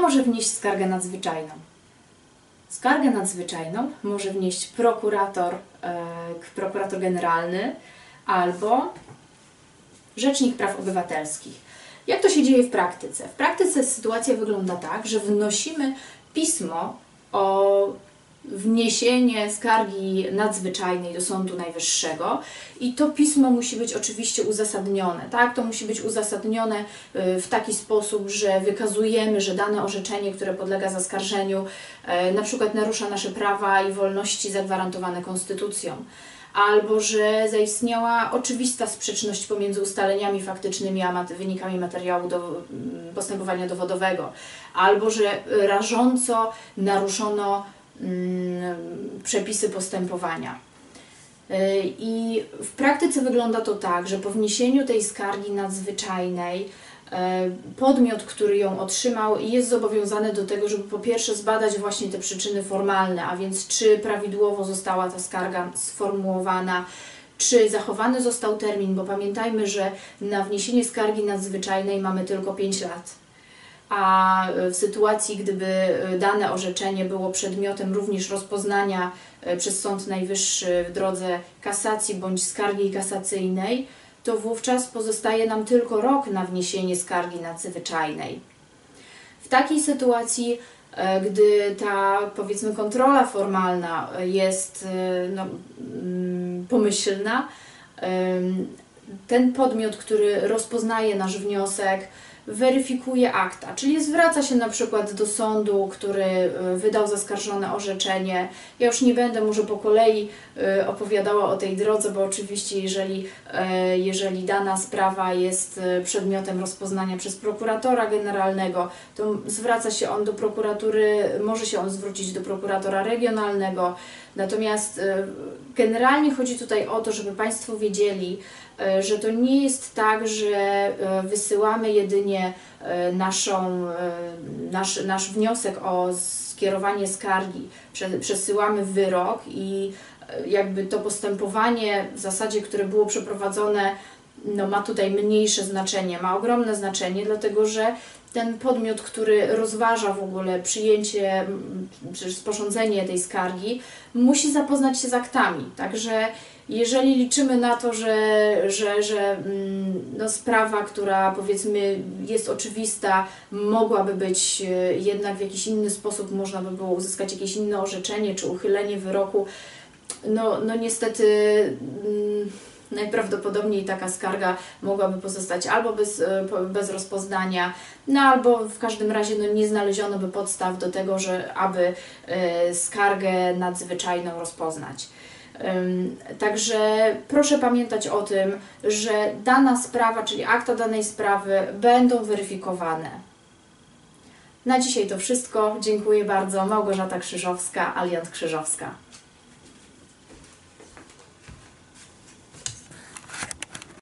Może wnieść skargę nadzwyczajną? Skargę nadzwyczajną może wnieść prokurator, e, prokurator generalny albo Rzecznik Praw Obywatelskich. Jak to się dzieje w praktyce? W praktyce sytuacja wygląda tak, że wnosimy pismo o wniesienie skargi nadzwyczajnej do Sądu Najwyższego i to pismo musi być oczywiście uzasadnione, tak? To musi być uzasadnione y, w taki sposób, że wykazujemy, że dane orzeczenie, które podlega zaskarżeniu, e, na przykład narusza nasze prawa i wolności zagwarantowane konstytucją albo że zaistniała oczywista sprzeczność pomiędzy ustaleniami faktycznymi a mat wynikami materiału do mm, postępowania dowodowego, albo że rażąco naruszono przepisy postępowania. Y, I w praktyce wygląda to tak, że po wniesieniu tej skargi nadzwyczajnej E, podmiot, który ją otrzymał, jest zobowiązany do tego, żeby po pierwsze zbadać właśnie te przyczyny formalne, a więc czy prawidłowo została ta skarga sformułowana, czy zachowany został termin, bo pamiętajmy, że na wniesienie skargi nadzwyczajnej mamy tylko 5 lat. A w sytuacji, gdyby dane orzeczenie było przedmiotem również rozpoznania e, przez Sąd Najwyższy w drodze kasacji bądź skargi kasacyjnej, to wówczas pozostaje nam tylko rok na wniesienie skargi nadzwyczajnej. W takiej sytuacji, e, gdy ta powiedzmy kontrola formalna jest e, no, mm, pomyślna, ten podmiot, który rozpoznaje nasz wniosek, weryfikuje akta, czyli zwraca się na przykład do sądu, który y, wydał zaskarżone orzeczenie. Ja już nie będę może po kolei y, opowiadała o tej drodze, bo oczywiście jeżeli, y, jeżeli dana sprawa jest przedmiotem rozpoznania przez prokuratora generalnego, to zwraca się on do prokuratury, może się on zwrócić do prokuratora regionalnego. Natomiast generalnie chodzi tutaj o to, żeby Państwo wiedzieli, E, że to nie jest tak, że e, wysyłamy jedynie e, naszą, nasz, nasz wniosek o skierowanie skargi, przesyłamy wyrok i jakby to postępowanie w zasadzie, które było przeprowadzone, no ma tutaj mniejsze znaczenie, ma ogromne znaczenie, dlatego że ten podmiot, który rozważa w ogóle przyjęcie, czy sporządzenie tej skargi, musi zapoznać się z aktami. Także jeżeli liczymy na to, że, że, że mm, no, sprawa, która powiedzmy jest oczywista, mogłaby być e, jednak w jakiś inny sposób, można by było uzyskać jakieś inne orzeczenie czy uchylenie wyroku, no, no niestety. Najprawdopodobniej taka skarga mogłaby pozostać albo bez, e, bez rozpoznania, no albo w każdym razie no, nie znaleziono by podstaw do tego, że aby e, skargę nadzwyczajną rozpoznać. Także proszę pamiętać o tym, że dana sprawa, czyli akta danej sprawy będą weryfikowane. Na dzisiaj to wszystko. Dziękuję bardzo. Małgorzata Krzyżowska, Aliant Krzyżowska.